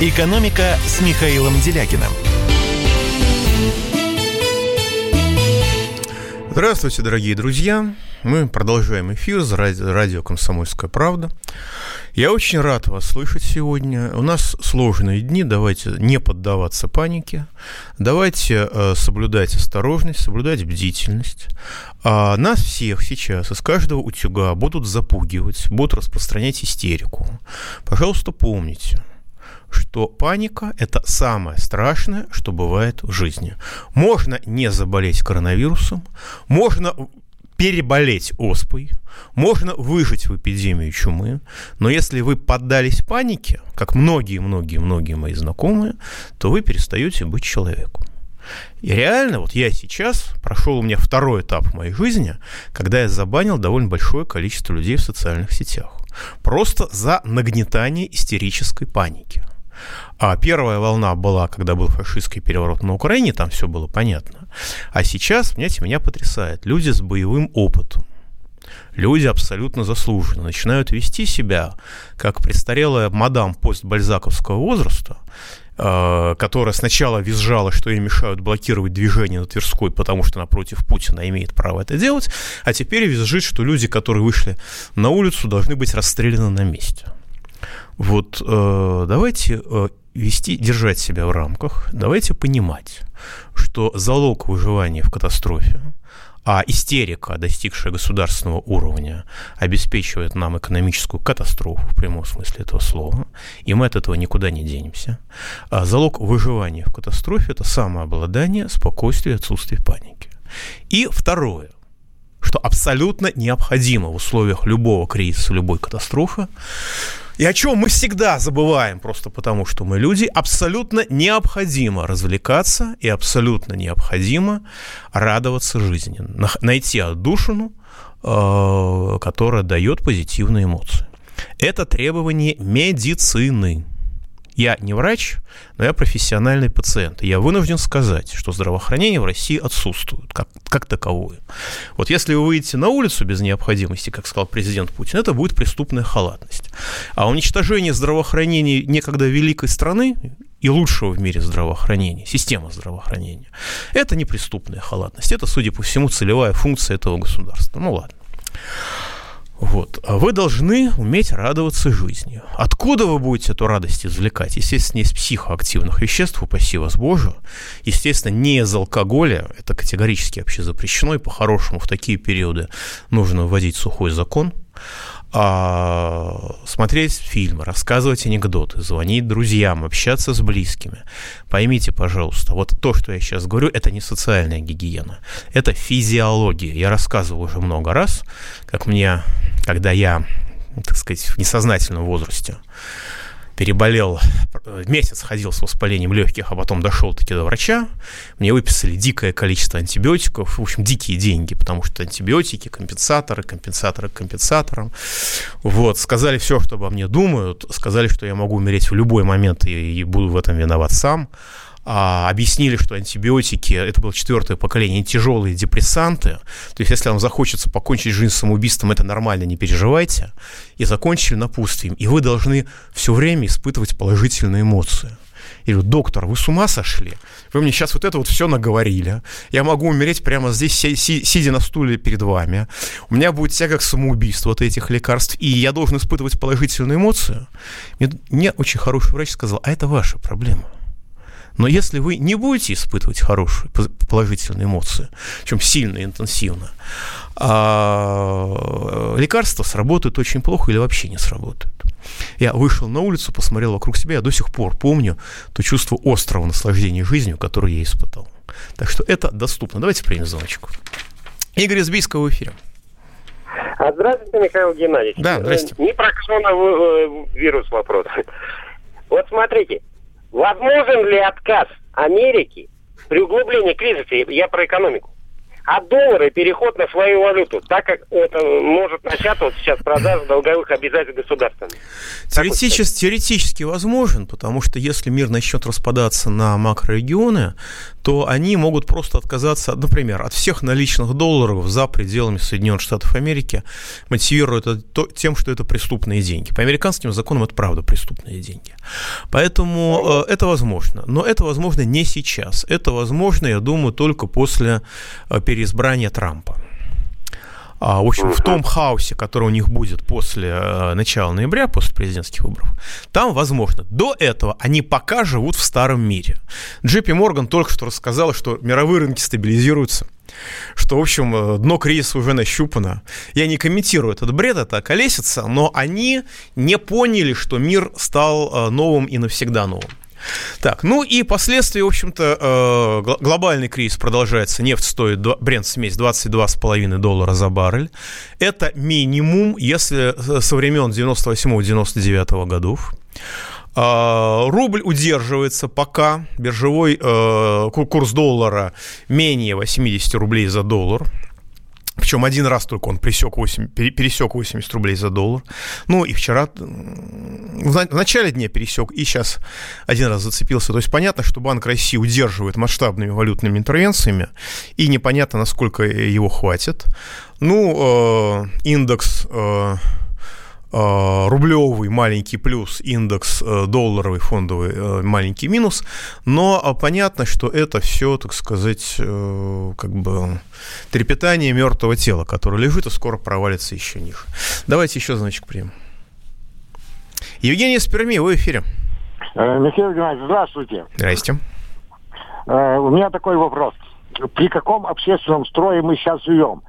«Экономика» с Михаилом Делякиным. Здравствуйте, дорогие друзья. Мы продолжаем эфир с радио, «Комсомольская правда». Я очень рад вас слышать сегодня. У нас сложные дни, давайте не поддаваться панике, давайте э, соблюдать осторожность, соблюдать бдительность. А нас всех сейчас из каждого утюга будут запугивать, будут распространять истерику. Пожалуйста, помните, что паника – это самое страшное, что бывает в жизни. Можно не заболеть коронавирусом, можно переболеть оспой, можно выжить в эпидемию чумы, но если вы поддались панике, как многие-многие-многие мои знакомые, то вы перестаете быть человеком. И реально, вот я сейчас, прошел у меня второй этап в моей жизни, когда я забанил довольно большое количество людей в социальных сетях. Просто за нагнетание истерической паники. А первая волна была, когда был фашистский переворот на Украине, там все было понятно. А сейчас, понимаете, меня потрясает. Люди с боевым опытом, люди абсолютно заслуженно начинают вести себя как престарелая мадам постбальзаковского возраста, э, которая сначала визжала, что ей мешают блокировать движение на Тверской, потому что напротив Путина имеет право это делать, а теперь визжит, что люди, которые вышли на улицу, должны быть расстреляны на месте. Вот э, давайте э, вести, держать себя в рамках, давайте понимать, что залог выживания в катастрофе, а истерика, достигшая государственного уровня, обеспечивает нам экономическую катастрофу в прямом смысле этого слова, и мы от этого никуда не денемся. А залог выживания в катастрофе – это самообладание, спокойствие, отсутствие паники. И второе, что абсолютно необходимо в условиях любого кризиса, любой катастрофы, и о чем мы всегда забываем, просто потому что мы люди, абсолютно необходимо развлекаться и абсолютно необходимо радоваться жизни, найти отдушину, э, которая дает позитивные эмоции. Это требование медицины. Я не врач, но я профессиональный пациент. И я вынужден сказать, что здравоохранение в России отсутствует как, как таковое. Вот если вы выйдете на улицу без необходимости, как сказал президент Путин, это будет преступная халатность. А уничтожение здравоохранения некогда великой страны и лучшего в мире здравоохранения, система здравоохранения, это не преступная халатность. Это, судя по всему, целевая функция этого государства. Ну ладно. Вот. А вы должны уметь радоваться жизни. Откуда вы будете эту радость извлекать? Естественно, из психоактивных веществ, упаси вас Боже. Естественно, не из алкоголя. Это категорически вообще запрещено. И по-хорошему в такие периоды нужно вводить сухой закон а, смотреть фильмы, рассказывать анекдоты, звонить друзьям, общаться с близкими. Поймите, пожалуйста, вот то, что я сейчас говорю, это не социальная гигиена, это физиология. Я рассказывал уже много раз, как мне, когда я, так сказать, в несознательном возрасте переболел, месяц ходил с воспалением легких, а потом дошел таки до врача. Мне выписали дикое количество антибиотиков, в общем, дикие деньги, потому что антибиотики, компенсаторы, компенсаторы к компенсаторам. Вот, сказали все, что обо мне думают, сказали, что я могу умереть в любой момент и, и буду в этом виноват сам а, объяснили, что антибиотики, это было четвертое поколение, тяжелые депрессанты. То есть, если вам захочется покончить жизнь самоубийством, это нормально, не переживайте. И закончили напутствием. И вы должны все время испытывать положительные эмоции. Я говорю, доктор, вы с ума сошли? Вы мне сейчас вот это вот все наговорили. Я могу умереть прямо здесь, сидя на стуле перед вами. У меня будет тяга к самоубийству от этих лекарств, и я должен испытывать положительные эмоции. Мне, мне очень хороший врач сказал, а это ваша проблема. Но если вы не будете испытывать хорошие, положительные эмоции, причем сильно интенсивно, а лекарства сработают очень плохо или вообще не сработают. Я вышел на улицу, посмотрел вокруг себя, я до сих пор помню то чувство острого наслаждения жизнью, которое я испытал. Так что это доступно. Давайте примем звоночку. Игорь из Бийска в эфире. А, здравствуйте, Михаил Геннадьевич. Да, здравствуйте. Не про коронавирус вопрос. Вот смотрите, Возможен ли отказ Америки при углублении кризиса, я про экономику, а доллары переход на свою валюту, так как это может начаться вот сейчас продажа долговых обязательств государства. Теоретически, теоретически возможен, потому что если мир начнет распадаться на макрорегионы, то они могут просто отказаться, например, от всех наличных долларов за пределами Соединенных Штатов Америки, мотивируя это тем, что это преступные деньги. По американским законам это правда преступные деньги. Поэтому э, это возможно. Но это возможно не сейчас. Это возможно, я думаю, только после э, переизбрания Трампа. А, в общем, в том хаосе, который у них будет после э, начала ноября, после президентских выборов, там, возможно, до этого они пока живут в старом мире. Джепи Морган только что рассказал, что мировые рынки стабилизируются, что, в общем, э, дно кризиса уже нащупано. Я не комментирую этот бред, это колесится, но они не поняли, что мир стал э, новым и навсегда новым. Так, ну и последствия, в общем-то, э, глобальный кризис продолжается. Нефть стоит, бренд смесь 22,5 доллара за баррель. Это минимум, если со времен 98-99 годов. А, рубль удерживается пока, биржевой э, курс доллара менее 80 рублей за доллар. Причем один раз только он пересек 8, пересек 80 рублей за доллар. Ну, и вчера, в начале дня пересек, и сейчас один раз зацепился. То есть понятно, что Банк России удерживает масштабными валютными интервенциями, и непонятно, насколько его хватит. Ну, э, индекс... Э, рублевый маленький плюс, индекс э, долларовый фондовый э, маленький минус, но понятно, что это все, так сказать, как бы трепетание мертвого тела, которое лежит и скоро провалится еще ниже. Давайте еще значок примем. Евгений Сперми, вы в эфире. Михаил Геннадьевич, здравствуйте. Здрасте. У меня такой вопрос. При каком общественном строе мы сейчас живем?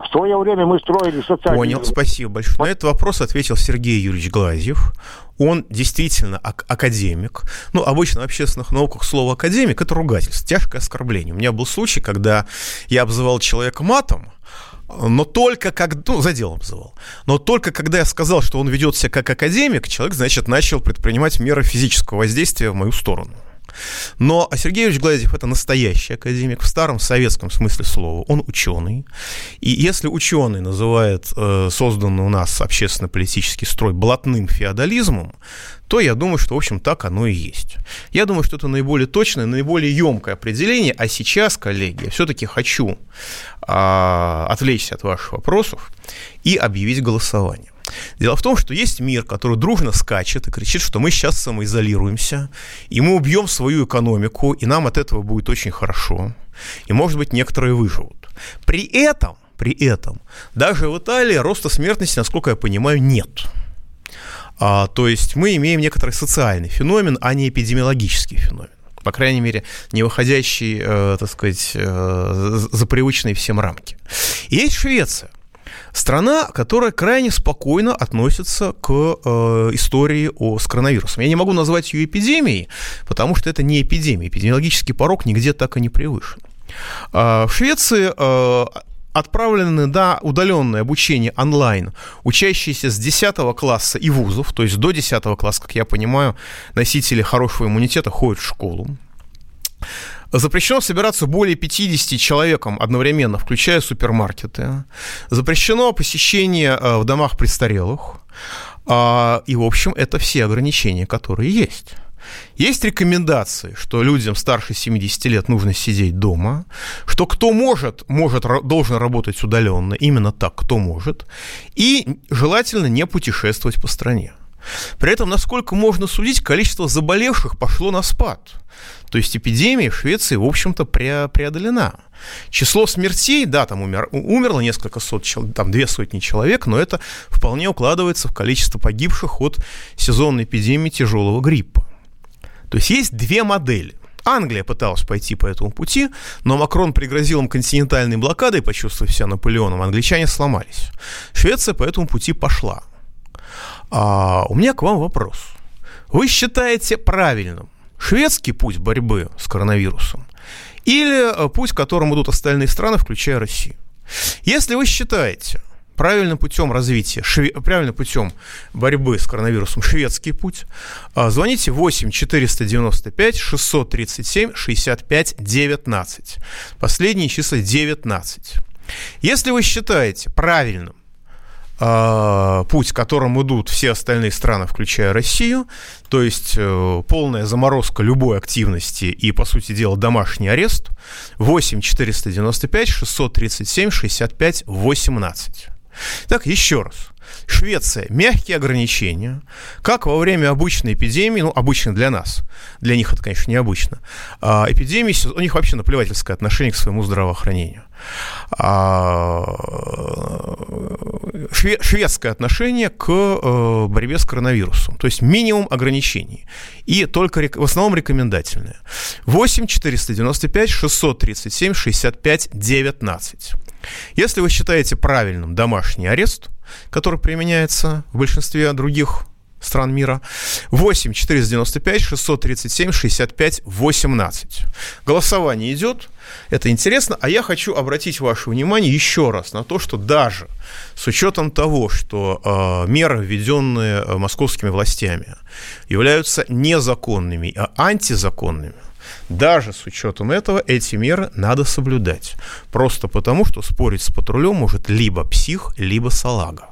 В свое время мы строили социальные... Понял, спасибо большое. На этот вопрос ответил Сергей Юрьевич Глазьев. Он действительно ак- академик. Ну, обычно в общественных науках слово академик – это ругательство, тяжкое оскорбление. У меня был случай, когда я обзывал человека матом, но только как, ну, за делом обзывал. Но только когда я сказал, что он ведет себя как академик, человек, значит, начал предпринимать меры физического воздействия в мою сторону. Но Сергей Ильич Глазьев – это настоящий академик в старом советском смысле слова. Он ученый. И если ученый называет э, созданный у нас общественно-политический строй блатным феодализмом, то я думаю, что, в общем, так оно и есть. Я думаю, что это наиболее точное, наиболее емкое определение. А сейчас, коллеги, я все-таки хочу а, отвлечься от ваших вопросов и объявить голосование. Дело в том, что есть мир, который дружно скачет и кричит, что мы сейчас самоизолируемся, и мы убьем свою экономику, и нам от этого будет очень хорошо. И, может быть, некоторые выживут. При этом, при этом, даже в Италии роста смертности, насколько я понимаю, нет. А, то есть мы имеем некоторый социальный феномен, а не эпидемиологический феномен по крайней мере, не выходящий, э, так сказать, э, за привычные всем рамки. И есть Швеция. Страна, которая крайне спокойно относится к э, истории о, с коронавирусом. Я не могу назвать ее эпидемией, потому что это не эпидемия. Эпидемиологический порог нигде так и не превышен. Э, в Швеции э, отправлены на удаленное обучение онлайн учащиеся с 10 класса и вузов, то есть до 10 класса, как я понимаю, носители хорошего иммунитета ходят в школу. Запрещено собираться более 50 человеком одновременно, включая супермаркеты. Запрещено посещение э, в домах престарелых. А, и, в общем, это все ограничения, которые есть. Есть рекомендации, что людям старше 70 лет нужно сидеть дома, что кто может, может должен работать удаленно, именно так, кто может, и желательно не путешествовать по стране. При этом, насколько можно судить, количество заболевших пошло на спад. То есть эпидемия в Швеции, в общем-то, преодолена. Число смертей, да, там умер, умерло несколько сот, там две сотни человек, но это вполне укладывается в количество погибших от сезонной эпидемии тяжелого гриппа. То есть есть две модели. Англия пыталась пойти по этому пути, но Макрон пригрозил им континентальной блокадой, почувствовав себя Наполеоном, англичане сломались. Швеция по этому пути пошла. А у меня к вам вопрос. Вы считаете правильным шведский путь борьбы с коронавирусом или э, путь, которым идут остальные страны, включая Россию? Если вы считаете, правильным путем развития, шве, правильным путем борьбы с коронавирусом шведский путь, а, звоните 8 495 637 65 19. Последние числа 19. Если вы считаете правильным э, путь, которым идут все остальные страны, включая Россию, то есть э, полная заморозка любой активности и, по сути дела, домашний арест, 8 495 637 65 18. Так, еще раз. Швеция мягкие ограничения, как во время обычной эпидемии, ну, обычно для нас, для них это, конечно, необычно, а, эпидемии, у них вообще наплевательское отношение к своему здравоохранению. А, шведское отношение к э, борьбе с коронавирусом, то есть минимум ограничений, и только в основном рекомендательные. 8 495 637 65 19. Если вы считаете правильным домашний арест, который применяется в большинстве других стран мира. 8 495 637 65 18. Голосование идет. Это интересно. А я хочу обратить ваше внимание еще раз на то, что даже с учетом того, что э, меры, введенные э, московскими властями, являются незаконными, а антизаконными, даже с учетом этого эти меры надо соблюдать. Просто потому, что спорить с патрулем может либо псих, либо салага.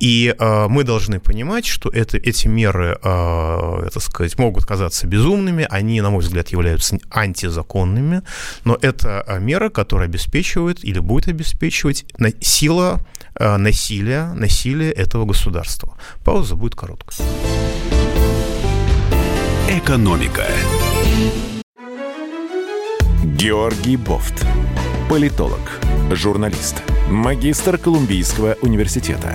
И э, мы должны понимать, что это, эти меры, э, так сказать, могут казаться безумными, они, на мой взгляд, являются антизаконными, но это э, мера, которая обеспечивает или будет обеспечивать на, сила э, насилия, насилия этого государства. Пауза будет короткой. Экономика. Георгий Бофт. Политолог, журналист, магистр Колумбийского университета,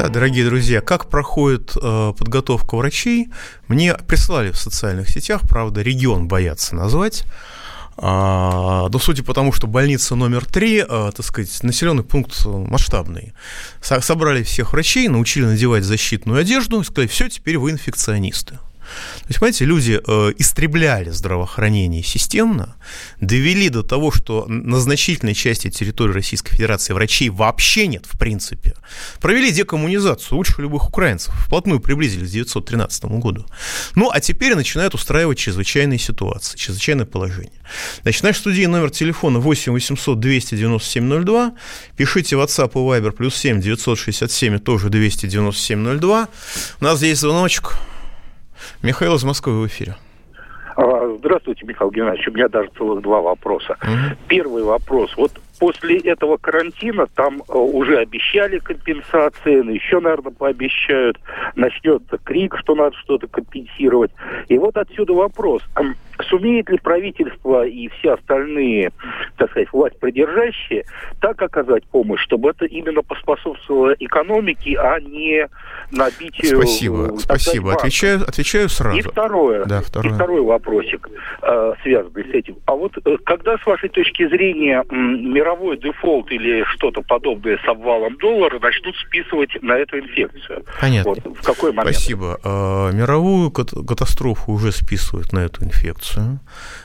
Да, дорогие друзья, как проходит э, подготовка врачей, мне прислали в социальных сетях, правда, регион боятся назвать. А, но судя по тому, что больница номер три, а, так сказать, населенный пункт масштабный. Со- собрали всех врачей, научили надевать защитную одежду и сказали, все, теперь вы инфекционисты. То есть, понимаете, люди э, истребляли здравоохранение системно, довели до того, что на значительной части территории Российской Федерации врачей вообще нет, в принципе. Провели декоммунизацию лучше любых украинцев, вплотную приблизились к 1913 году. Ну, а теперь начинают устраивать чрезвычайные ситуации, чрезвычайное положение. Значит, наш студии номер телефона 8 800 297 02. Пишите WhatsApp и Viber плюс 7 967 тоже 297 02. У нас здесь звоночек. Михаил из Москвы в эфире. А, Здравствуйте, Михаил Геннадьевич. У меня даже целых два вопроса. Мгм. Первый вопрос. Вот после этого карантина там э, уже обещали компенсации, но еще, наверное, пообещают. Начнется крик, что надо что-то компенсировать. И вот отсюда вопрос. Сумеет ли правительство и все остальные, так сказать, власть придержащие, так оказать помощь, чтобы это именно поспособствовало экономике, а не набитию... Спасибо, спасибо. банков? Отвечаю, отвечаю сразу. И второе, Да, и второе. второй вопросик, э, связанный с этим. А вот э, когда, с вашей точки зрения, мировой дефолт или что-то подобное с обвалом доллара начнут списывать на эту инфекцию? Понятно. Вот в какой момент? Спасибо. Э, Мировую кат- катастрофу уже списывают на эту инфекцию.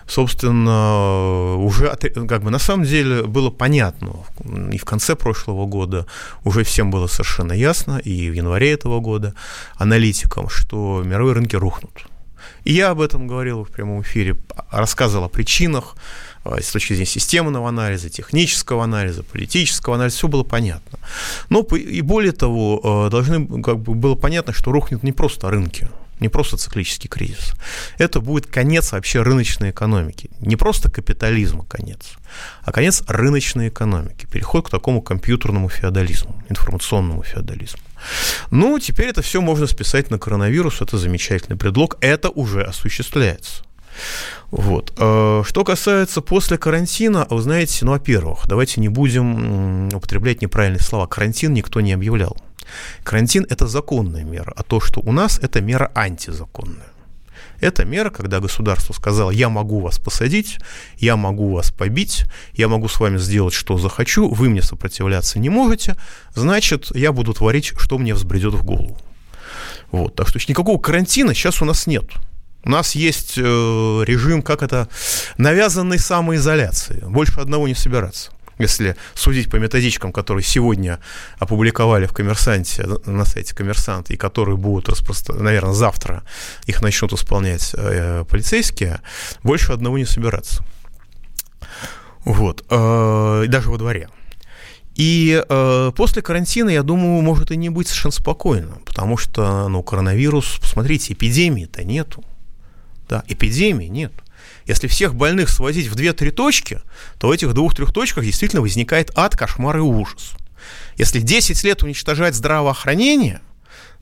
Собственно, уже от- как бы на самом деле было понятно и в конце прошлого года уже всем было совершенно ясно, и в январе этого года аналитикам, что мировые рынки рухнут. И я об этом говорил в прямом эфире, рассказывал о причинах, э, с точки зрения системного анализа, технического анализа, политического анализа, все было понятно. Но и более того, э, должны, как бы было понятно, что рухнет не просто рынки, не просто циклический кризис. Это будет конец вообще рыночной экономики. Не просто капитализма конец, а конец рыночной экономики. Переход к такому компьютерному феодализму, информационному феодализму. Ну, теперь это все можно списать на коронавирус, это замечательный предлог, это уже осуществляется. Вот. Э, Что касается после карантина, вы знаете, ну, во-первых, давайте не будем употреблять неправильные слова. Карантин никто не объявлял. Карантин – это законная мера, а то, что у нас, это мера антизаконная. Это мера, когда государство сказало, я могу вас посадить, я могу вас побить, я могу с вами сделать, что захочу, вы мне сопротивляться не можете, значит, я буду творить, что мне взбредет в голову. Вот, так что никакого карантина сейчас у нас нет. У нас есть э, режим, как это, навязанной самоизоляции. Больше одного не собираться если судить по методичкам, которые сегодня опубликовали в «Коммерсанте», на сайте «Коммерсант», и которые будут, распростр... наверное, завтра их начнут исполнять э, полицейские, больше одного не собираться. Вот. Э, даже во дворе. И э, после карантина, я думаю, может и не быть совершенно спокойно, потому что, ну, коронавирус, посмотрите, эпидемии-то нету. Да, эпидемии нет. Если всех больных свозить в 2-3 точки, то в этих двух-трех точках действительно возникает ад, кошмар и ужас. Если 10 лет уничтожать здравоохранение,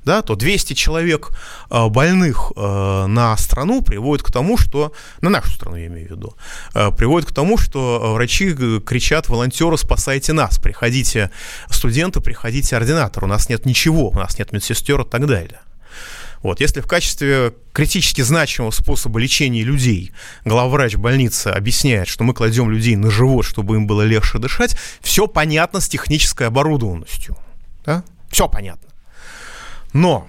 да, то 200 человек э, больных э, на страну приводит к тому, что, на нашу страну я имею в виду, э, приводит к тому, что врачи кричат, волонтеры, спасайте нас, приходите, студенты, приходите, ординатор, у нас нет ничего, у нас нет медсестер и так далее. Вот, если в качестве критически значимого способа лечения людей главврач больницы объясняет, что мы кладем людей на живот, чтобы им было легче дышать, все понятно с технической оборудованностью. Да? Все понятно. Но,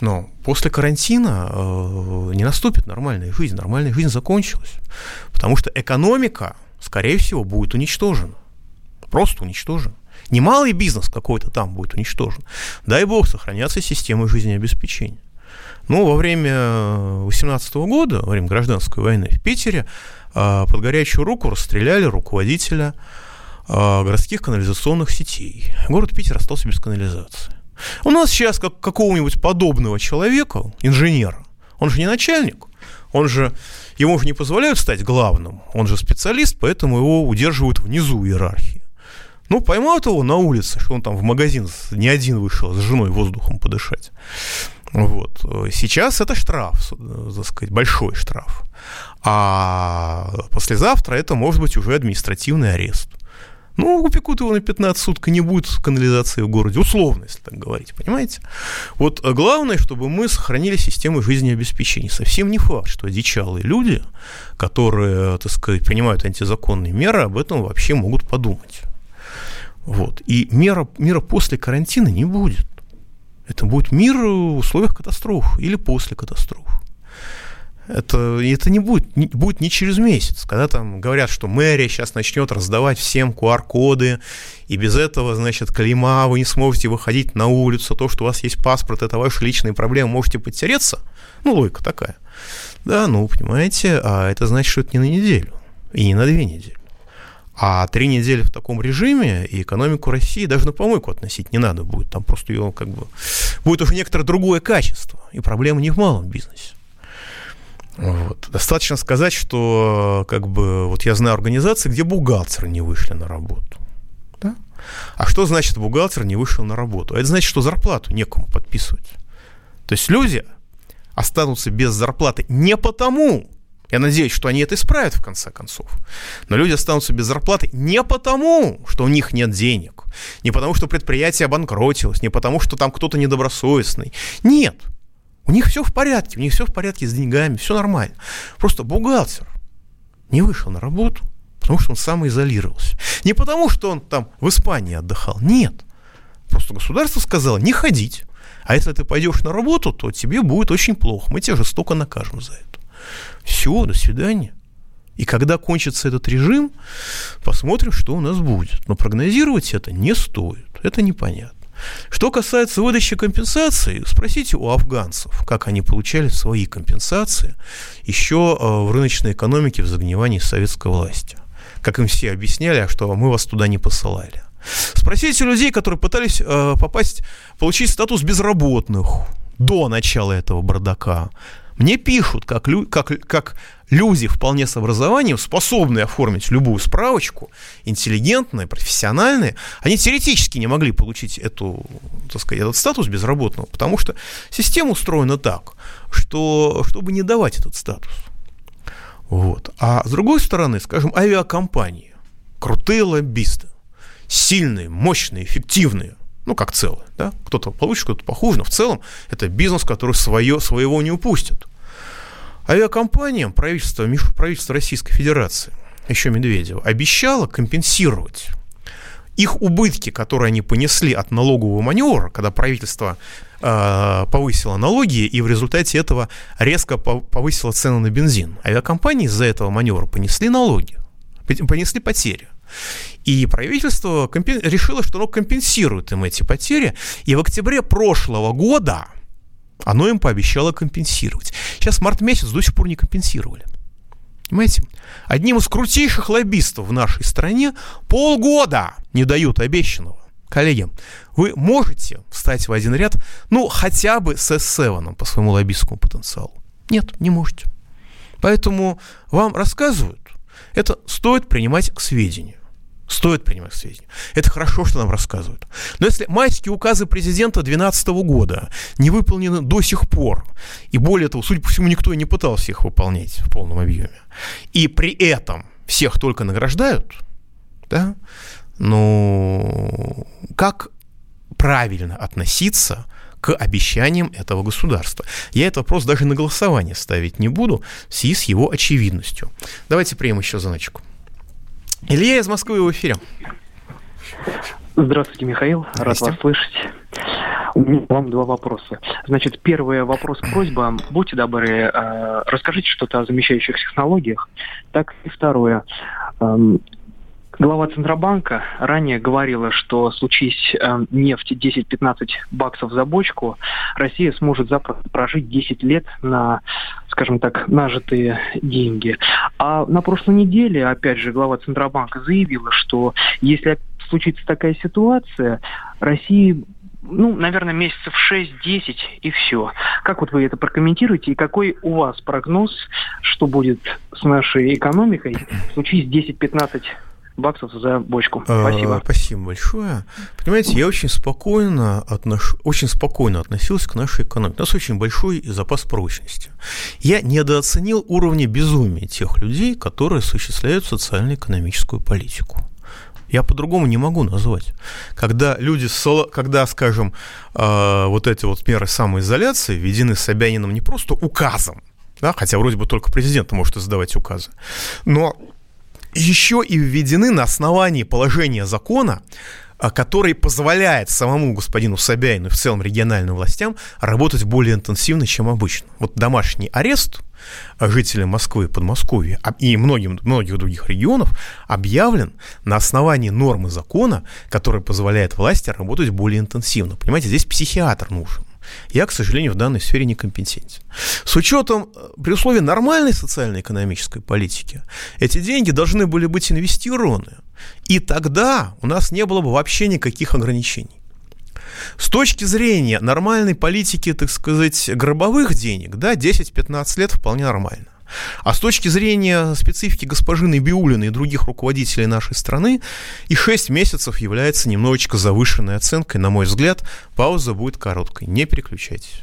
но после карантина э, не наступит нормальная жизнь. Нормальная жизнь закончилась. Потому что экономика, скорее всего, будет уничтожена. Просто уничтожена. Немалый бизнес какой-то там будет уничтожен. Дай бог сохранятся системы жизнеобеспечения. Ну, во время 18 года, во время гражданской войны в Питере, а, под горячую руку расстреляли руководителя а, городских канализационных сетей. Город Питер остался без канализации. У нас сейчас как какого-нибудь подобного человека, инженера, он же не начальник, он же, ему же не позволяют стать главным, он же специалист, поэтому его удерживают внизу иерархии. Ну, поймают его на улице, что он там в магазин не один вышел с женой воздухом подышать. Вот. Сейчас это штраф, так сказать, большой штраф. А послезавтра это может быть уже административный арест. Ну, упекут его на 15 суток, не будет канализации в городе. Условно, если так говорить, понимаете? Вот главное, чтобы мы сохранили систему жизнеобеспечения. Совсем не факт, что одичалые люди, которые, так сказать, принимают антизаконные меры, об этом вообще могут подумать. Вот. И мера, мира после карантина не будет. Это будет мир в условиях катастроф или после катастроф. Это, это не будет, не, будет не через месяц, когда там говорят, что мэрия сейчас начнет раздавать всем QR-коды, и без этого, значит, клейма, вы не сможете выходить на улицу, то, что у вас есть паспорт, это ваши личные проблемы, можете потереться. Ну, логика такая. Да, ну, понимаете, а это значит, что это не на неделю, и не на две недели. А три недели в таком режиме, и экономику России даже на помойку относить не надо будет. Там просто ее как бы будет уже некоторое другое качество. И проблема не в малом бизнесе. Вот. Достаточно сказать, что как бы вот я знаю организации, где бухгалтеры не вышли на работу. Да? А что значит бухгалтер не вышел на работу? Это значит, что зарплату некому подписывать. То есть люди останутся без зарплаты не потому, я надеюсь, что они это исправят в конце концов. Но люди останутся без зарплаты не потому, что у них нет денег, не потому, что предприятие обанкротилось, не потому, что там кто-то недобросовестный. Нет. У них все в порядке, у них все в порядке с деньгами, все нормально. Просто бухгалтер не вышел на работу, потому что он самоизолировался. Не потому, что он там в Испании отдыхал. Нет. Просто государство сказало не ходить. А если ты пойдешь на работу, то тебе будет очень плохо. Мы тебя жестоко накажем за это. Все, до свидания. И когда кончится этот режим, посмотрим, что у нас будет. Но прогнозировать это не стоит. Это непонятно. Что касается выдачи компенсации, спросите у афганцев, как они получали свои компенсации еще э, в рыночной экономике в загнивании советской власти. Как им все объясняли, а что мы вас туда не посылали. Спросите людей, которые пытались э, попасть, получить статус безработных до начала этого бардака. Мне пишут, как, лю, как, как люди вполне с образованием, способные оформить любую справочку, интеллигентные, профессиональные, они теоретически не могли получить эту, так сказать, этот статус безработного, потому что система устроена так, что, чтобы не давать этот статус. Вот. А с другой стороны, скажем, авиакомпании, крутые лоббисты, сильные, мощные, эффективные, Ну, как целое, да? Кто-то получит, кто-то похуже, но в целом это бизнес, который свое, своего не упустит. Авиакомпаниям правительство, правительство Российской Федерации, еще Медведева, обещало компенсировать их убытки, которые они понесли от налогового маневра, когда правительство э, повысило налоги и в результате этого резко повысило цены на бензин. Авиакомпании из-за этого маневра понесли налоги, понесли потери. И правительство решило, что оно компенсирует им эти потери. И в октябре прошлого года оно им пообещало компенсировать. Сейчас март месяц до сих пор не компенсировали. Понимаете? Одним из крутейших лоббистов в нашей стране полгода не дают обещанного. Коллеги, вы можете встать в один ряд, ну, хотя бы с S7 по своему лоббистскому потенциалу? Нет, не можете. Поэтому вам рассказывают, это стоит принимать к сведению. Стоит принимать к сведению. Это хорошо, что нам рассказывают. Но если майские указы президента 2012 года не выполнены до сих пор, и более того, судя по всему, никто и не пытался их выполнять в полном объеме, и при этом всех только награждают, да, ну, как правильно относиться к обещаниям этого государства. Я этот вопрос даже на голосование ставить не буду в связи с его очевидностью. Давайте примем еще заначку. Илья из Москвы в эфире. Здравствуйте, Михаил. Рад вас слышать. У меня вам два вопроса. Значит, первый вопрос, просьба. Будьте добры, э, расскажите что-то о замещающих технологиях. Так и второе. Эм, Глава Центробанка ранее говорила, что случись э, нефть 10-15 баксов за бочку, Россия сможет запросто прожить 10 лет на, скажем так, нажитые деньги. А на прошлой неделе, опять же, глава Центробанка заявила, что если случится такая ситуация, России ну, наверное, месяцев 6-10 и все. Как вот вы это прокомментируете и какой у вас прогноз, что будет с нашей экономикой случае 10-15 баксов за бочку. А, спасибо. Спасибо большое. Понимаете, я очень спокойно, отнош... очень спокойно относился к нашей экономике. У нас очень большой запас прочности. Я недооценил уровня безумия тех людей, которые осуществляют социально-экономическую политику. Я по-другому не могу назвать. Когда люди, когда, скажем, а, вот эти вот меры самоизоляции введены Собянином не просто указом, да, хотя вроде бы только президент может издавать указы, но еще и введены на основании положения закона, а, который позволяет самому господину Собяину и в целом региональным властям работать более интенсивно, чем обычно. Вот домашний арест жителям Москвы Подмосковья и многим, многих других регионов объявлен на основании нормы закона, которая позволяет власти работать более интенсивно. Понимаете, здесь психиатр нужен. Я, к сожалению, в данной сфере не компетентен. С учетом, э, при условии нормальной социально-экономической политики, эти деньги должны были быть инвестированы, и тогда у нас не было бы вообще никаких ограничений. С точки зрения нормальной политики, так сказать, гробовых денег, да, 10-15 лет вполне нормально. А с точки зрения специфики госпожи Набиулиной и других руководителей нашей страны, и 6 месяцев является немножечко завышенной оценкой, на мой взгляд, пауза будет короткой. Не переключайтесь.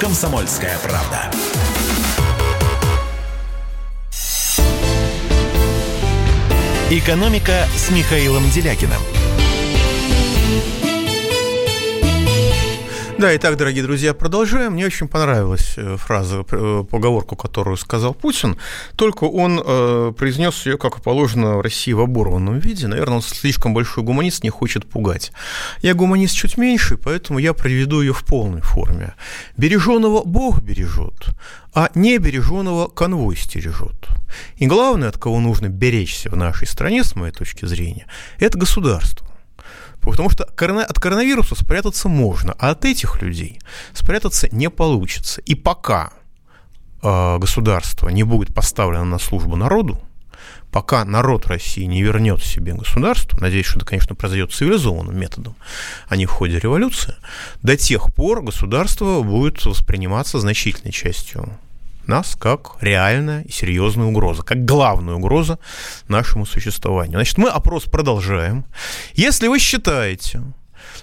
«Комсомольская правда». «Экономика» с Михаилом Делякиным – Да, итак, дорогие друзья, продолжаем. Мне очень понравилась э, фраза, э, поговорку, которую сказал Путин, только он э, произнес ее, как положено, в России в оборванном виде. Наверное, он слишком большой гуманист, не хочет пугать. Я гуманист чуть меньше, поэтому я приведу ее в полной форме. Береженого Бог бережет, а не береженого конвой стережет. И главное, от кого нужно беречься в нашей стране, с моей точки зрения, это государство. Потому что от коронавируса спрятаться можно, а от этих людей спрятаться не получится. И пока э, государство не будет поставлено на службу народу, пока народ России не вернет себе государство, надеюсь, что это, конечно, произойдет цивилизованным методом, а не в ходе революции, до тех пор государство будет восприниматься значительной частью нас как реальная и серьезная угроза, как главная угроза нашему существованию. Значит, мы опрос продолжаем. Если вы считаете,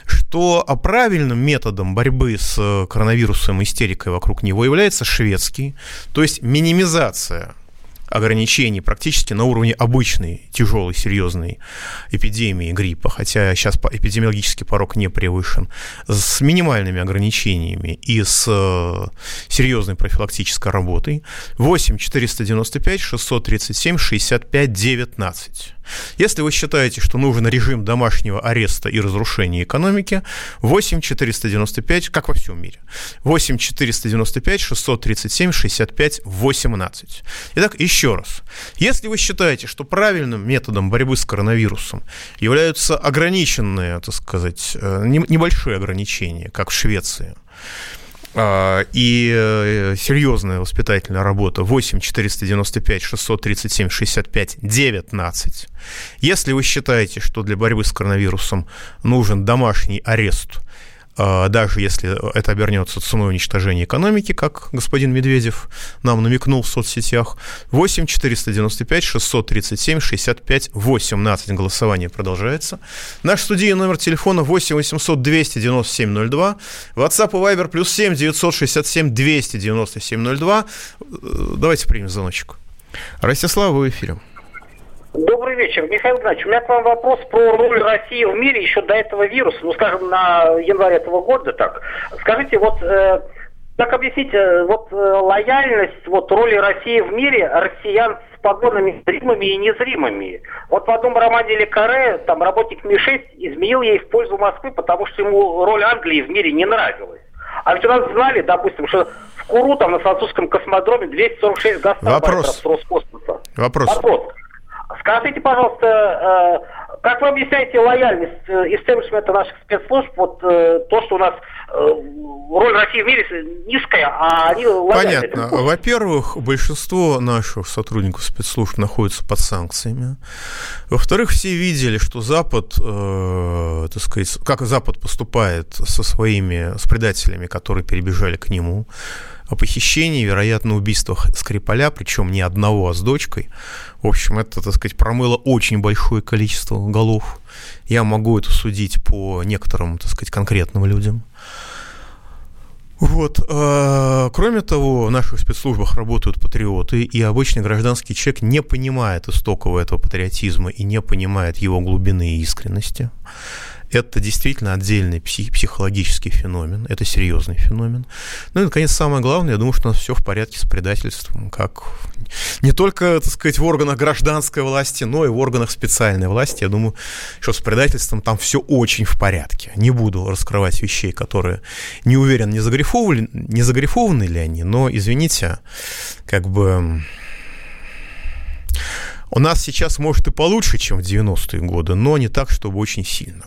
что правильным методом борьбы с коронавирусом истерикой вокруг него является шведский, то есть минимизация ограничений практически на уровне обычной тяжелой серьезной эпидемии гриппа, хотя сейчас эпидемиологический порог не превышен, с минимальными ограничениями и с э, серьезной профилактической работой 8 495 637 65 19. Если вы считаете, что нужен режим домашнего ареста и разрушения экономики, 8 495, как во всем мире, 8 495 637 65 18. Итак, еще раз. Если вы считаете, что правильным методом борьбы с коронавирусом являются ограниченные, так сказать, э, небольшие ограничения, как в Швеции, а, и э, серьезная воспитательная работа 8 495 637 65 19. Если вы считаете, что для борьбы с коронавирусом нужен домашний арест даже если это обернется ценой уничтожения экономики, как господин Медведев нам намекнул в соцсетях. 8 495 637 65 18. Голосование продолжается. Наш студийный номер телефона 8 800 297 02. WhatsApp и Viber плюс 7 967 297 02. Давайте примем звоночек. Ростислав, вы в эфире. Добрый вечер, Михаил Геннадьевич. У меня к вам вопрос про роль России в мире еще до этого вируса, ну, скажем, на январе этого года так. Скажите, вот э, как объяснить э, вот э, лояльность вот роли России в мире россиян с погонами зримыми и незримыми? Вот в одном романе Ле Каре, там работник Ми-6 изменил ей в пользу Москвы, потому что ему роль Англии в мире не нравилась. А ведь у нас знали, допустим, что в Куру, там на французском космодроме 246 гастарбайтеров с Роскосмоса. Вопрос. Вопрос. Скажите, пожалуйста, э, как вы объясняете лояльность э, истеблишмента наших спецслужб, вот э, то, что у нас роль России в мире низкая, а они лояльны? Понятно. Во-первых, большинство наших сотрудников спецслужб находятся под санкциями. Во-вторых, все видели, что Запад, э, так сказать, как Запад поступает со своими, с предателями, которые перебежали к нему о похищении, вероятно, убийствах Скрипаля, причем не одного, а с дочкой. В общем, это, так сказать, промыло очень большое количество голов. Я могу это судить по некоторым, так сказать, конкретным людям. Вот. Э, кроме того, в наших спецслужбах работают патриоты, и обычный гражданский человек не понимает истокового этого патриотизма и не понимает его глубины и искренности. Это действительно отдельный псих, психологический феномен, это серьезный феномен. Ну и, наконец, самое главное, я думаю, что у нас все в порядке с предательством, как не только, так сказать, в органах гражданской власти, но и в органах специальной власти. Я думаю, что с предательством там все очень в порядке. Не буду раскрывать вещей, которые не уверен, не загрифованы, не загрифованы ли они, но, извините, как бы... У нас сейчас, может, и получше, чем в 90-е годы, но не так, чтобы очень сильно.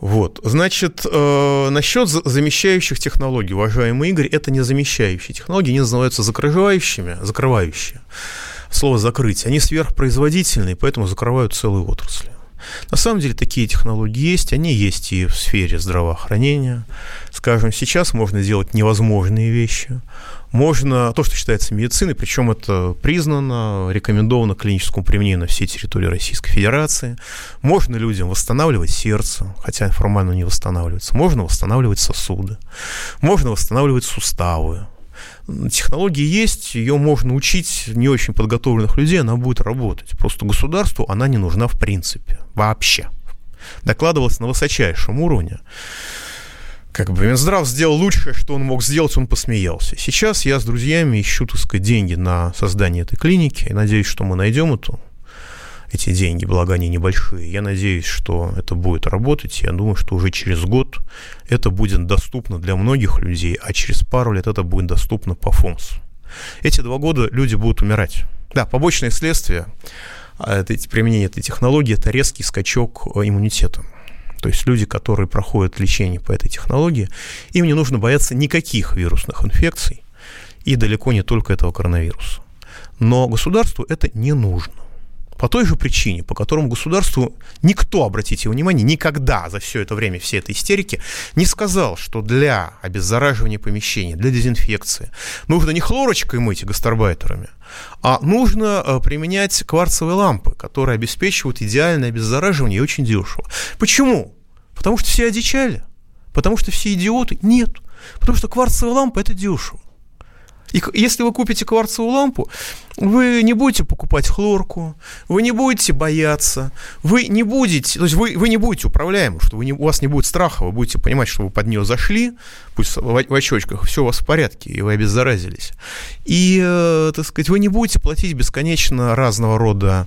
Вот, значит, э, насчет замещающих технологий, уважаемый Игорь, это не замещающие технологии, они называются закрывающими, закрывающие. Слово закрытие. Они сверхпроизводительные, поэтому закрывают целые отрасли. На самом деле такие технологии есть, они есть и в сфере здравоохранения. Скажем, сейчас можно делать невозможные вещи можно, то, что считается медициной, причем это признано, рекомендовано к клиническому применению на всей территории Российской Федерации. Можно людям восстанавливать сердце, хотя формально не восстанавливается. Можно восстанавливать сосуды. Можно восстанавливать суставы. Технологии есть, ее можно учить не очень подготовленных людей, она будет работать. Просто государству она не нужна в принципе, вообще. Докладывалось на высочайшем уровне как бы Минздрав сделал лучшее, что он мог сделать, он посмеялся. Сейчас я с друзьями ищу, так сказать, деньги на создание этой клиники, и надеюсь, что мы найдем эту, эти деньги, благо они небольшие. Я надеюсь, что это будет работать. Я думаю, что уже через год это будет доступно для многих людей, а через пару лет это будет доступно по ФОМСу. Эти два года люди будут умирать. Да, побочные следствия а, применения этой технологии – это резкий скачок э, иммунитета. То есть люди, которые проходят лечение по этой технологии, им не нужно бояться никаких вирусных инфекций, и далеко не только этого коронавируса. Но государству это не нужно. По той же причине, по которому государству никто, обратите внимание, никогда за все это время, все этой истерики, не сказал, что для обеззараживания помещений, для дезинфекции нужно не хлорочкой мыть гастарбайтерами, а нужно э, применять кварцевые лампы, которые обеспечивают идеальное обеззараживание и очень дешево. Почему? Потому что все одичали. Потому что все идиоты? Нет. Потому что кварцевая лампа – это дешево. И если вы купите кварцевую лампу, вы не будете покупать хлорку, вы не будете бояться, вы не будете, то есть вы, вы не будете управляемы, что вы не, у вас не будет страха, вы будете понимать, что вы под нее зашли, пусть в, в очочках, все у вас в порядке, и вы обеззаразились. И, э, так сказать, вы не будете платить бесконечно разного рода,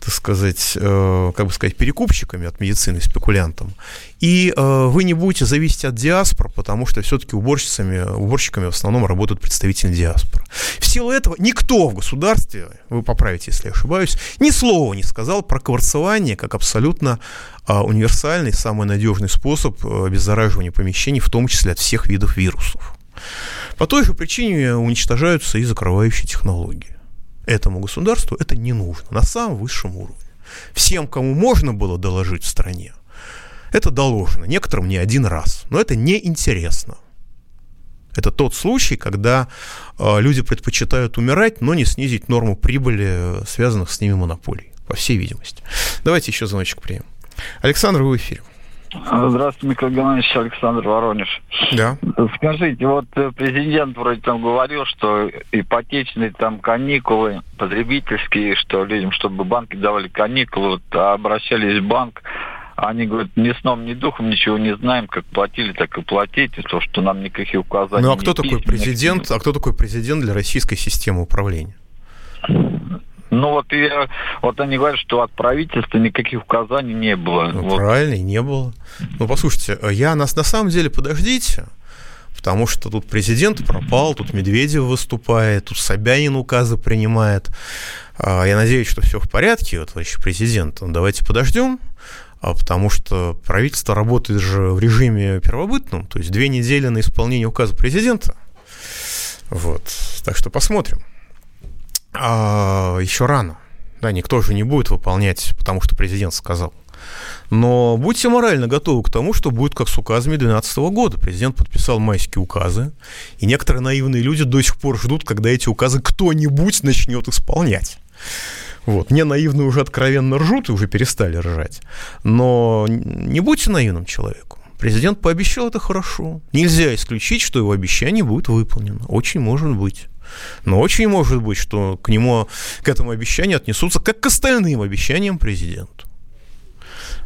так сказать, э, как бы сказать, перекупщиками от медицины, спекулянтам. И э, вы не будете зависеть от диаспор, потому что все-таки уборщицами, уборщиками в основном работают представители диаспор. В силу этого никто в государстве, вы поправите, если я ошибаюсь, ни слова не сказал про кварцевание как абсолютно а, универсальный, самый надежный способ э, обеззараживания помещений, в том числе от всех видов вирусов. По той же причине уничтожаются и закрывающие технологии. Этому государству это не нужно на самом высшем уровне. Всем, кому можно было доложить в стране, это доложено, некоторым не один раз, но это неинтересно. Это тот случай, когда э, люди предпочитают умирать, но не снизить норму прибыли, связанных с ними монополий, по всей видимости. Давайте еще звоночек примем. Александр, вы в эфире. Здравствуйте, Михаил Геннадьевич, Александр Воронеж. Да. Скажите, вот э, президент вроде там говорил, что ипотечные там каникулы, потребительские, что людям, чтобы банки давали каникулы, вот обращались в банк, они говорят, ни сном, ни духом ничего не знаем, как платили, так и платите, то, что нам никаких указаний Ну а кто такой президент, а кто такой президент для российской системы управления? Ну вот, я, вот они говорят, что от правительства никаких указаний не было. Ну, вот. Правильно, и не было. Ну, послушайте, я нас на самом деле, подождите, потому что тут президент пропал, тут Медведев выступает, тут Собянин указы принимает. А, я надеюсь, что все в порядке, товарищ президент. Ну, давайте подождем, а, потому что правительство работает же в режиме первобытном, то есть две недели на исполнение указа президента. Вот. Так что посмотрим а, еще рано. Да, никто же не будет выполнять, потому что президент сказал. Но будьте морально готовы к тому, что будет как с указами 2012 года. Президент подписал майские указы, и некоторые наивные люди до сих пор ждут, когда эти указы кто-нибудь начнет исполнять. Вот. Не наивные уже откровенно ржут и уже перестали ржать. Но не будьте наивным человеком. Президент пообещал это хорошо. Нельзя исключить, что его обещание будет выполнено. Очень может быть. Но очень может быть, что к нему, к этому обещанию отнесутся как к остальным обещаниям президента.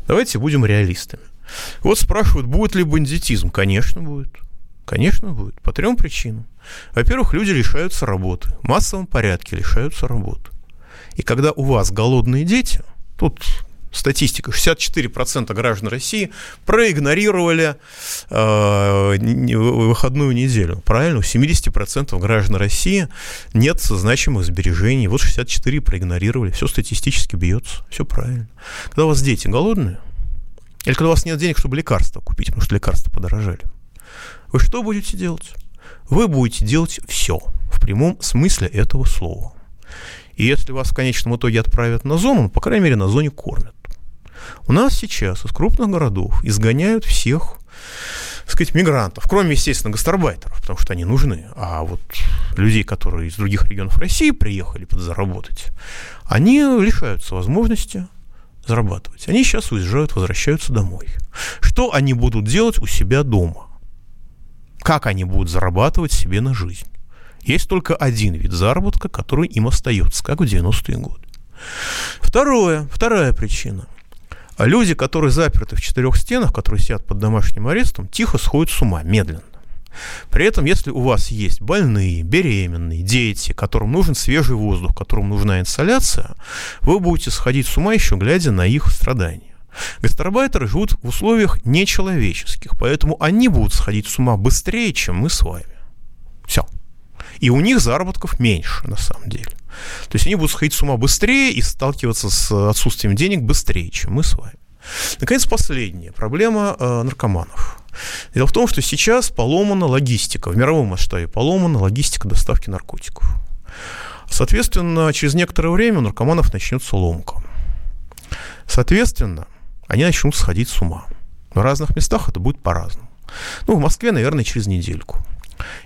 Давайте будем реалистами. Вот спрашивают, будет ли бандитизм? Конечно, будет. Конечно, будет. По трем причинам. Во-первых, люди лишаются работы. В массовом порядке лишаются работы. И когда у вас голодные дети, тут статистика, 64% граждан России проигнорировали э, выходную неделю. Правильно? У 70% граждан России нет значимых сбережений. Вот 64 проигнорировали. Все статистически бьется. Все правильно. Когда у вас дети голодные, или когда у вас нет денег, чтобы лекарства купить, потому что лекарства подорожали, вы что будете делать? Вы будете делать все в прямом смысле этого слова. И если вас в конечном итоге отправят на зону, ну, по крайней мере, на зоне кормят. У нас сейчас из крупных городов изгоняют всех так сказать, мигрантов, кроме, естественно, гастарбайтеров, потому что они нужны. А вот людей, которые из других регионов России приехали подзаработать, они лишаются возможности зарабатывать. Они сейчас уезжают, возвращаются домой. Что они будут делать у себя дома? Как они будут зарабатывать себе на жизнь? Есть только один вид заработка, который им остается, как в 90-е годы. Второе, вторая причина – люди, которые заперты в четырех стенах, которые сидят под домашним арестом, тихо сходят с ума, медленно. При этом, если у вас есть больные, беременные, дети, которым нужен свежий воздух, которым нужна инсоляция, вы будете сходить с ума еще глядя на их страдания. Гастарбайтеры живут в условиях нечеловеческих, поэтому они будут сходить с ума быстрее, чем мы с вами. Все. И у них заработков меньше, на самом деле. То есть они будут сходить с ума быстрее и сталкиваться с отсутствием денег быстрее, чем мы с вами. Наконец, последняя проблема э, наркоманов. Дело в том, что сейчас поломана логистика, в мировом масштабе поломана логистика доставки наркотиков. Соответственно, через некоторое время у наркоманов начнется ломка. Соответственно, они начнут сходить с ума. В разных местах это будет по-разному. Ну, в Москве, наверное, через недельку.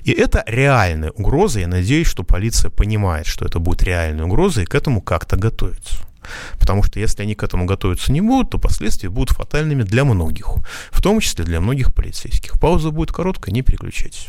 И это реальная угроза. Я надеюсь, что полиция понимает, что это будет реальная угроза, и к этому как-то готовится. Потому что если они к этому готовиться не будут, то последствия будут фатальными для многих, в том числе для многих полицейских. Пауза будет короткая, не переключайтесь.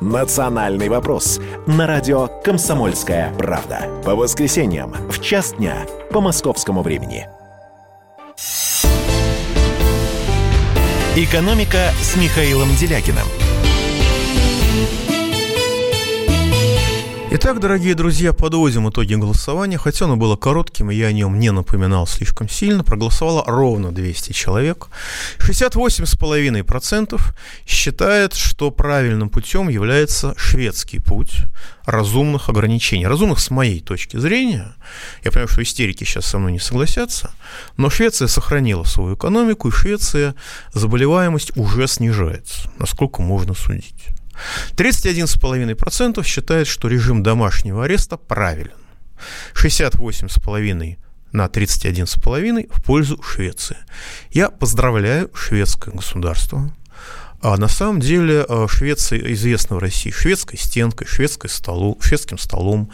«Национальный вопрос» на радио «Комсомольская правда». По воскресеньям в час дня по московскому времени. «Экономика» с Михаилом Делякиным. Итак, дорогие друзья, подводим итоги голосования. Хотя оно было коротким, и я о нем не напоминал слишком сильно. Проголосовало ровно 200 человек. 68,5% считает, что правильным путем является шведский путь разумных ограничений. Разумных с моей точки зрения. Я понимаю, что истерики сейчас со мной не согласятся. Но Швеция сохранила свою экономику, и Швеция заболеваемость уже снижается, насколько можно судить. 31,5% считает, что режим домашнего ареста правилен. 68,5% на 31,5% в пользу Швеции. Я поздравляю шведское государство а на самом деле э, Швеция известна в России шведской стенкой, шведской столу, шведским столом.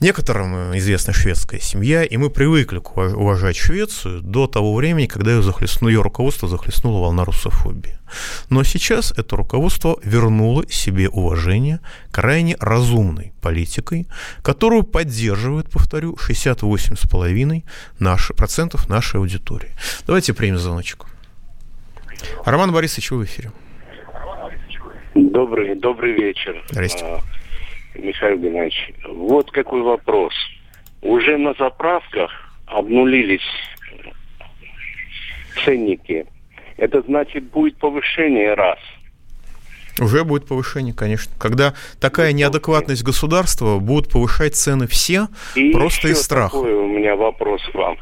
Некоторым известна шведская семья, и мы привыкли уважать Швецию до того времени, когда ее, захлестнуло, ее руководство захлестнула волна русофобии. Но сейчас это руководство вернуло себе уважение крайне разумной политикой, которую поддерживает, повторю, 68,5% наш, процентов нашей аудитории. Давайте примем звоночек. Роман Борисович, вы в эфире. Добрый, добрый вечер. Здрасте. А, Михаил Геннадьевич, вот какой вопрос. Уже на заправках обнулились ценники. Это значит, будет повышение раз. Уже будет повышение, конечно. Когда такая неадекватность государства, будут повышать цены все, И просто из страха. Такой у меня вопрос к вам.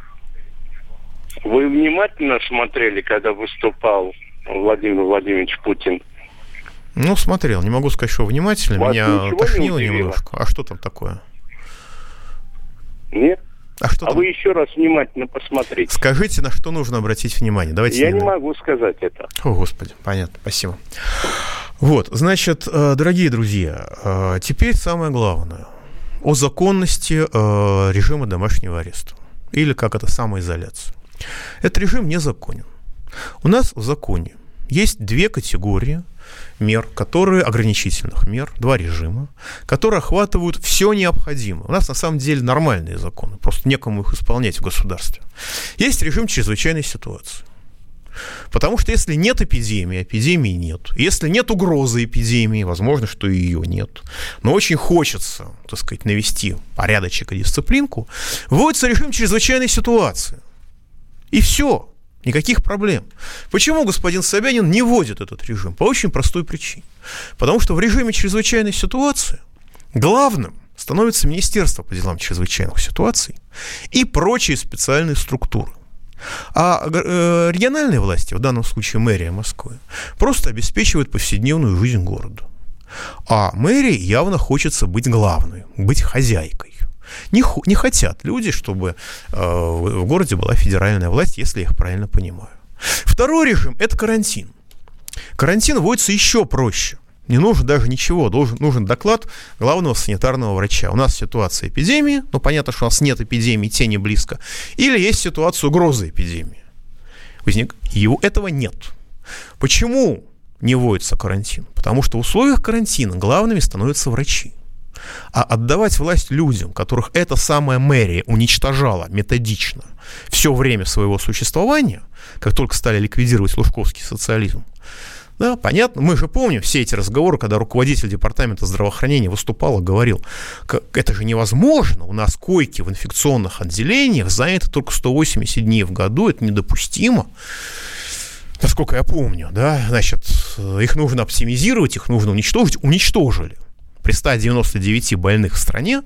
Вы внимательно смотрели, когда выступал Владимир Владимирович Путин? Ну, смотрел. Не могу сказать, что внимательно. Вас Меня тошнило немножко. А что там такое? Нет. А, что а вы еще раз внимательно посмотрите. Скажите, на что нужно обратить внимание. Давайте. Я не, не могу сказать это. О, Господи, понятно, спасибо. Вот, значит, э, дорогие друзья, э, теперь самое главное о законности э, режима домашнего ареста. Или как это самоизоляция. Этот режим незаконен. У нас в законе есть две категории мер, которые ограничительных мер, два режима, которые охватывают все необходимое. У нас на самом деле нормальные законы, просто некому их исполнять в государстве. Есть режим чрезвычайной ситуации. Потому что если нет эпидемии, эпидемии нет. Если нет угрозы эпидемии, возможно, что ее нет. Но очень хочется, так сказать, навести порядочек и дисциплинку, вводится режим чрезвычайной ситуации. И все. Никаких проблем. Почему господин Собянин не вводит этот режим? По очень простой причине. Потому что в режиме чрезвычайной ситуации главным становится Министерство по делам чрезвычайных ситуаций и прочие специальные структуры. А э, региональные власти, в данном случае мэрия Москвы, просто обеспечивают повседневную жизнь города. А мэрии явно хочется быть главной, быть хозяйкой. Не, не хотят люди, чтобы э, в городе была федеральная власть, если я их правильно понимаю. Второй режим – это карантин. Карантин вводится еще проще. Не нужно даже ничего, должен, нужен доклад главного санитарного врача. У нас ситуация эпидемии, ну понятно, что у нас нет эпидемии, те не близко, или есть ситуация угрозы эпидемии. Возник, его, этого нет. Почему не вводится карантин? Потому что в условиях карантина главными становятся врачи. А отдавать власть людям, которых эта самая мэрия уничтожала методично все время своего существования, как только стали ликвидировать лужковский социализм, Да, понятно. Мы же помним все эти разговоры, когда руководитель департамента здравоохранения выступал и говорил, это же невозможно, у нас койки в инфекционных отделениях заняты только 180 дней в году, это недопустимо. Насколько я помню, да, значит, их нужно оптимизировать, их нужно уничтожить, уничтожили. При 199 больных в стране,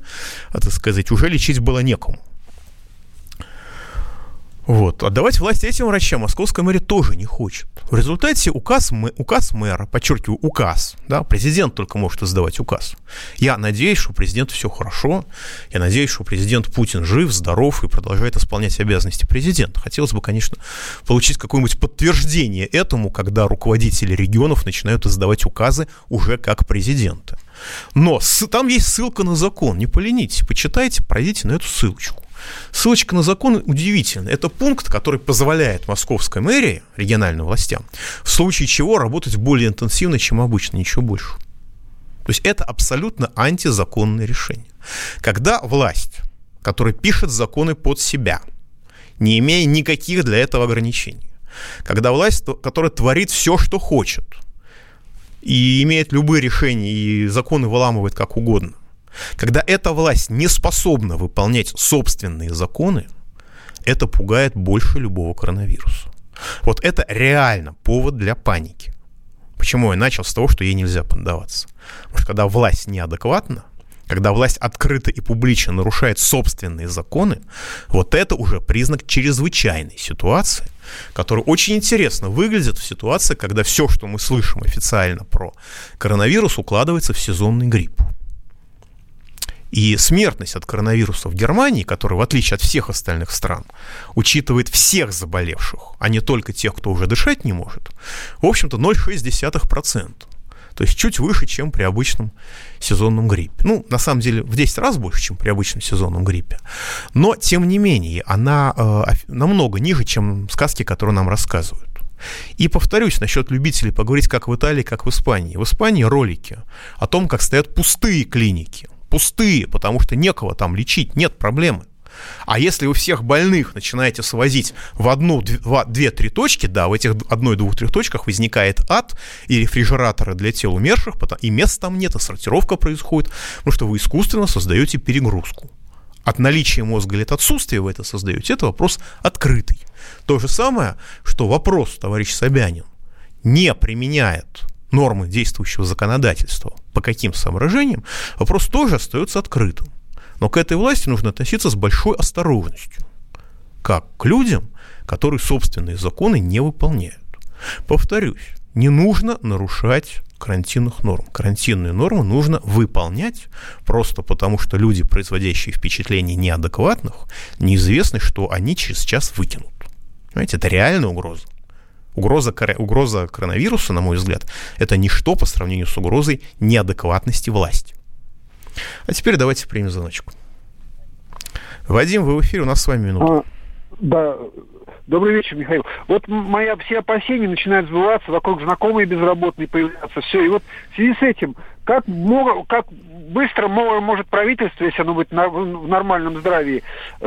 так сказать, уже лечить было некому. Вот. Отдавать власть этим врачам московская мэрия тоже не хочет. В результате указ, мэ, указ мэра, подчеркиваю, указ, да, президент только может издавать указ. Я надеюсь, что президент все хорошо, я надеюсь, что президент Путин жив, здоров и продолжает исполнять обязанности президента. Хотелось бы, конечно, получить какое-нибудь подтверждение этому, когда руководители регионов начинают издавать указы уже как президенты. Но с, там есть ссылка на закон, не поленитесь, почитайте, пройдите на эту ссылочку. Ссылочка на закон удивительная. Это пункт, который позволяет московской мэрии, региональным властям, в случае чего работать более интенсивно, чем обычно, ничего больше. То есть это абсолютно антизаконное решение. Когда власть, которая пишет законы под себя, не имея никаких для этого ограничений, когда власть, которая творит все, что хочет, и имеет любые решения, и законы выламывает как угодно, когда эта власть не способна выполнять собственные законы, это пугает больше любого коронавируса. Вот это реально повод для паники. Почему я начал с того, что ей нельзя поддаваться? Потому что когда власть неадекватна, когда власть открыто и публично нарушает собственные законы, вот это уже признак чрезвычайной ситуации, которая очень интересно выглядит в ситуации, когда все, что мы слышим официально про коронавирус, укладывается в сезонный грипп. И смертность от коронавируса в Германии, которая, в отличие от всех остальных стран, учитывает всех заболевших, а не только тех, кто уже дышать не может, в общем-то 0,6%. То есть чуть выше, чем при обычном сезонном гриппе. Ну, на самом деле, в 10 раз больше, чем при обычном сезонном гриппе. Но, тем не менее, она э, намного ниже, чем сказки, которые нам рассказывают. И повторюсь насчет любителей поговорить как в Италии, как в Испании. В Испании ролики о том, как стоят пустые клиники пустые, потому что некого там лечить, нет проблемы. А если вы всех больных начинаете свозить в одну, две-три точки, да, в этих одной, двух, трех точках возникает ад и рефрижераторы для тел умерших, и мест там нет, и сортировка происходит, потому что вы искусственно создаете перегрузку. От наличия мозга или от отсутствия вы это создаете, это вопрос открытый. То же самое, что вопрос, товарищ Собянин, не применяет нормы действующего законодательства, по каким соображениям, вопрос тоже остается открытым. Но к этой власти нужно относиться с большой осторожностью, как к людям, которые собственные законы не выполняют. Повторюсь, не нужно нарушать карантинных норм. Карантинные нормы нужно выполнять просто потому, что люди, производящие впечатление неадекватных, неизвестно, что они через час выкинут. Понимаете, это реальная угроза. Угроза, угроза коронавируса, на мой взгляд, это ничто по сравнению с угрозой неадекватности власти. А теперь давайте примем звоночку. Вадим, вы в эфире, у нас с вами минута. А, да, Добрый вечер, Михаил. Вот мои все опасения начинают сбываться, вокруг знакомые безработные появляются, все. И вот в связи с этим, как, как быстро может правительство, если оно будет в нормальном здравии,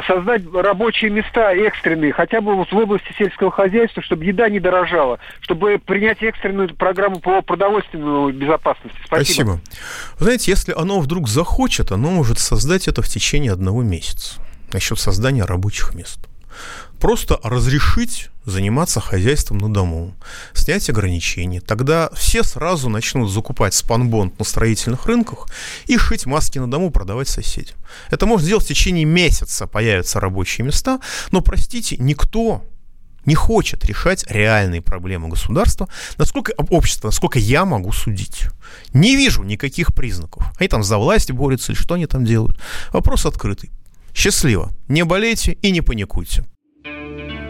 создать рабочие места экстренные, хотя бы в области сельского хозяйства, чтобы еда не дорожала, чтобы принять экстренную программу по продовольственной безопасности. Спасибо. Спасибо. Знаете, если оно вдруг захочет, оно может создать это в течение одного месяца насчет создания рабочих мест просто разрешить заниматься хозяйством на дому, снять ограничения. Тогда все сразу начнут закупать спанбонд на строительных рынках и шить маски на дому, продавать соседям. Это можно сделать в течение месяца, появятся рабочие места, но, простите, никто не хочет решать реальные проблемы государства, насколько общество, насколько я могу судить. Не вижу никаких признаков. Они там за власть борются или что они там делают. Вопрос открытый. Счастливо. Не болейте и не паникуйте.